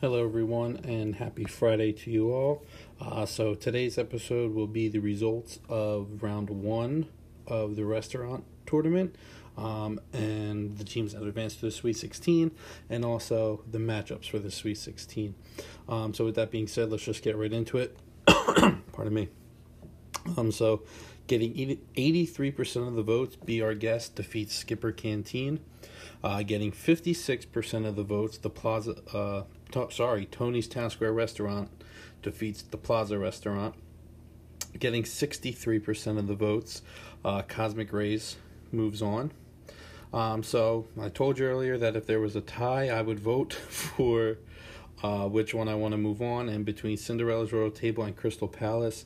Hello, everyone, and happy Friday to you all. Uh, so, today's episode will be the results of round one of the restaurant tournament um, and the teams that advanced to the Sweet 16 and also the matchups for the Sweet 16. Um, so, with that being said, let's just get right into it. Pardon me. Um, so, getting 83% of the votes, Be Our Guest defeats Skipper Canteen. Uh, getting 56% of the votes, the Plaza, uh, to, sorry, Tony's Town Square Restaurant defeats the Plaza Restaurant. Getting 63% of the votes, uh, Cosmic Rays moves on. Um, so I told you earlier that if there was a tie, I would vote for uh, which one I want to move on. And between Cinderella's Royal Table and Crystal Palace,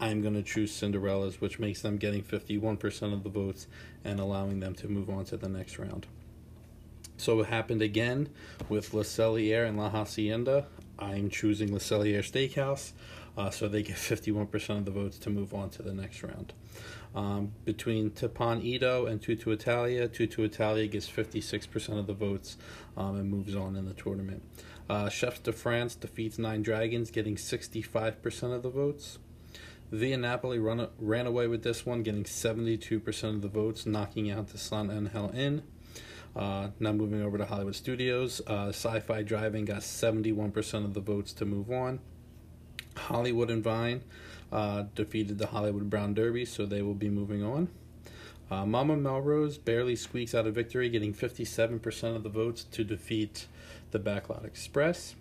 I'm going to choose Cinderella's, which makes them getting 51% of the votes and allowing them to move on to the next round. So it happened again with Le Cellier and La Hacienda. I'm choosing Le Cellier Steakhouse, uh, so they get 51% of the votes to move on to the next round. Um, between Teppan Edo and Tutto Italia, Tutto Italia gets 56% of the votes um, and moves on in the tournament. Uh, Chefs de France defeats Nine Dragons, getting 65% of the votes. Via Napoli run, ran away with this one, getting 72% of the votes, knocking out the San Angel Inn. Uh, now moving over to Hollywood Studios, uh, Sci-Fi Driving got 71% of the votes to move on. Hollywood and Vine uh, defeated the Hollywood Brown Derby, so they will be moving on. Uh, Mama Melrose barely squeaks out a victory, getting 57% of the votes to defeat the Backlot Express.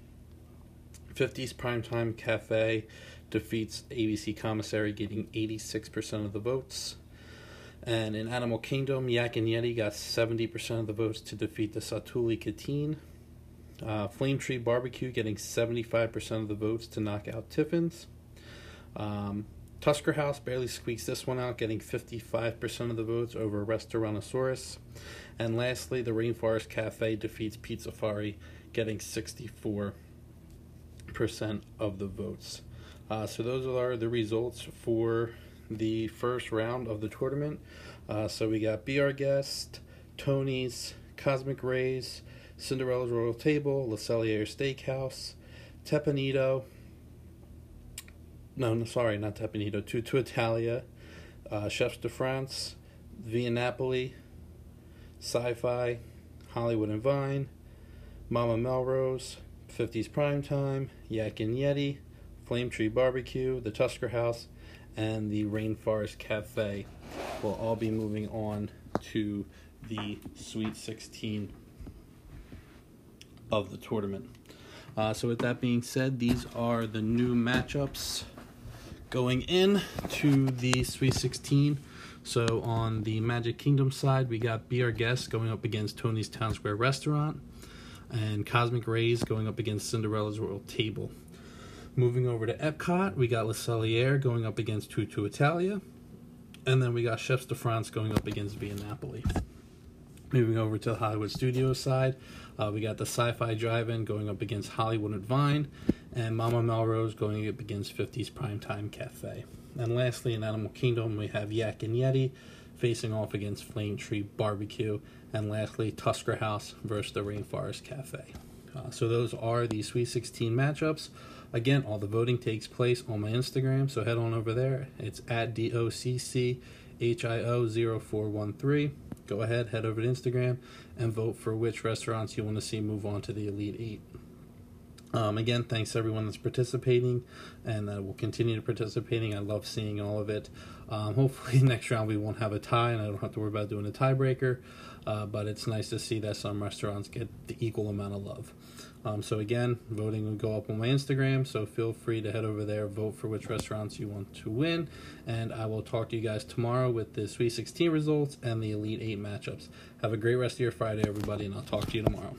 50s Primetime Cafe defeats ABC Commissary, getting 86% of the votes. And in Animal Kingdom, Yak and Yeti got 70% of the votes to defeat the Satu'li Canteen. Uh, Flame Tree Barbecue getting 75% of the votes to knock out Tiffin's. Um, Tusker House barely squeaks this one out, getting 55% of the votes over Restaurantosaurus. And lastly, the Rainforest Cafe defeats Pizzafari, getting 64% of the votes. Uh, so those are the results for the first round of the tournament. Uh, so we got Be Our Guest, Tony's, Cosmic Rays, Cinderella's Royal Table, Le Cellier Steakhouse, Teppan Edo. No, no, sorry, not Teppan To, to Italia, uh, Chefs de France, Via Napoli, Sci-Fi, Hollywood and Vine, Mama Melrose, 50s Primetime, Yak and Yeti, Flame Tree Barbecue, The Tusker House, and the Rainforest Cafe will all be moving on to the Sweet 16 of the tournament. Uh, so, with that being said, these are the new matchups going in to the Sweet 16. So, on the Magic Kingdom side, we got Be Our Guest going up against Tony's Town Square Restaurant, and Cosmic Rays going up against Cinderella's Royal Table. Moving over to Epcot, we got Le Cellier going up against Tutto Italia. And then we got Chefs de France going up against Via Napoli. Moving over to the Hollywood Studios side, uh, we got the Sci Fi Drive In going up against Hollywood and Vine, and Mama Melrose going up against 50s Primetime Cafe. And lastly, in Animal Kingdom, we have Yak and Yeti facing off against Flame Tree Barbecue, and lastly, Tusker House versus the Rainforest Cafe. Uh, so those are the Sweet 16 matchups. Again, all the voting takes place on my Instagram, so head on over there. It's at DOCCHIO0413. Go ahead, head over to Instagram, and vote for which restaurants you want to see move on to the Elite Eight. Um, again, thanks everyone that's participating and that will continue to participating. I love seeing all of it. Um, hopefully, next round we won't have a tie and I don't have to worry about doing a tiebreaker. Uh, but it's nice to see that some restaurants get the equal amount of love. Um, so again, voting will go up on my Instagram. So feel free to head over there, vote for which restaurants you want to win, and I will talk to you guys tomorrow with the Sweet 16 results and the Elite Eight matchups. Have a great rest of your Friday, everybody, and I'll talk to you tomorrow.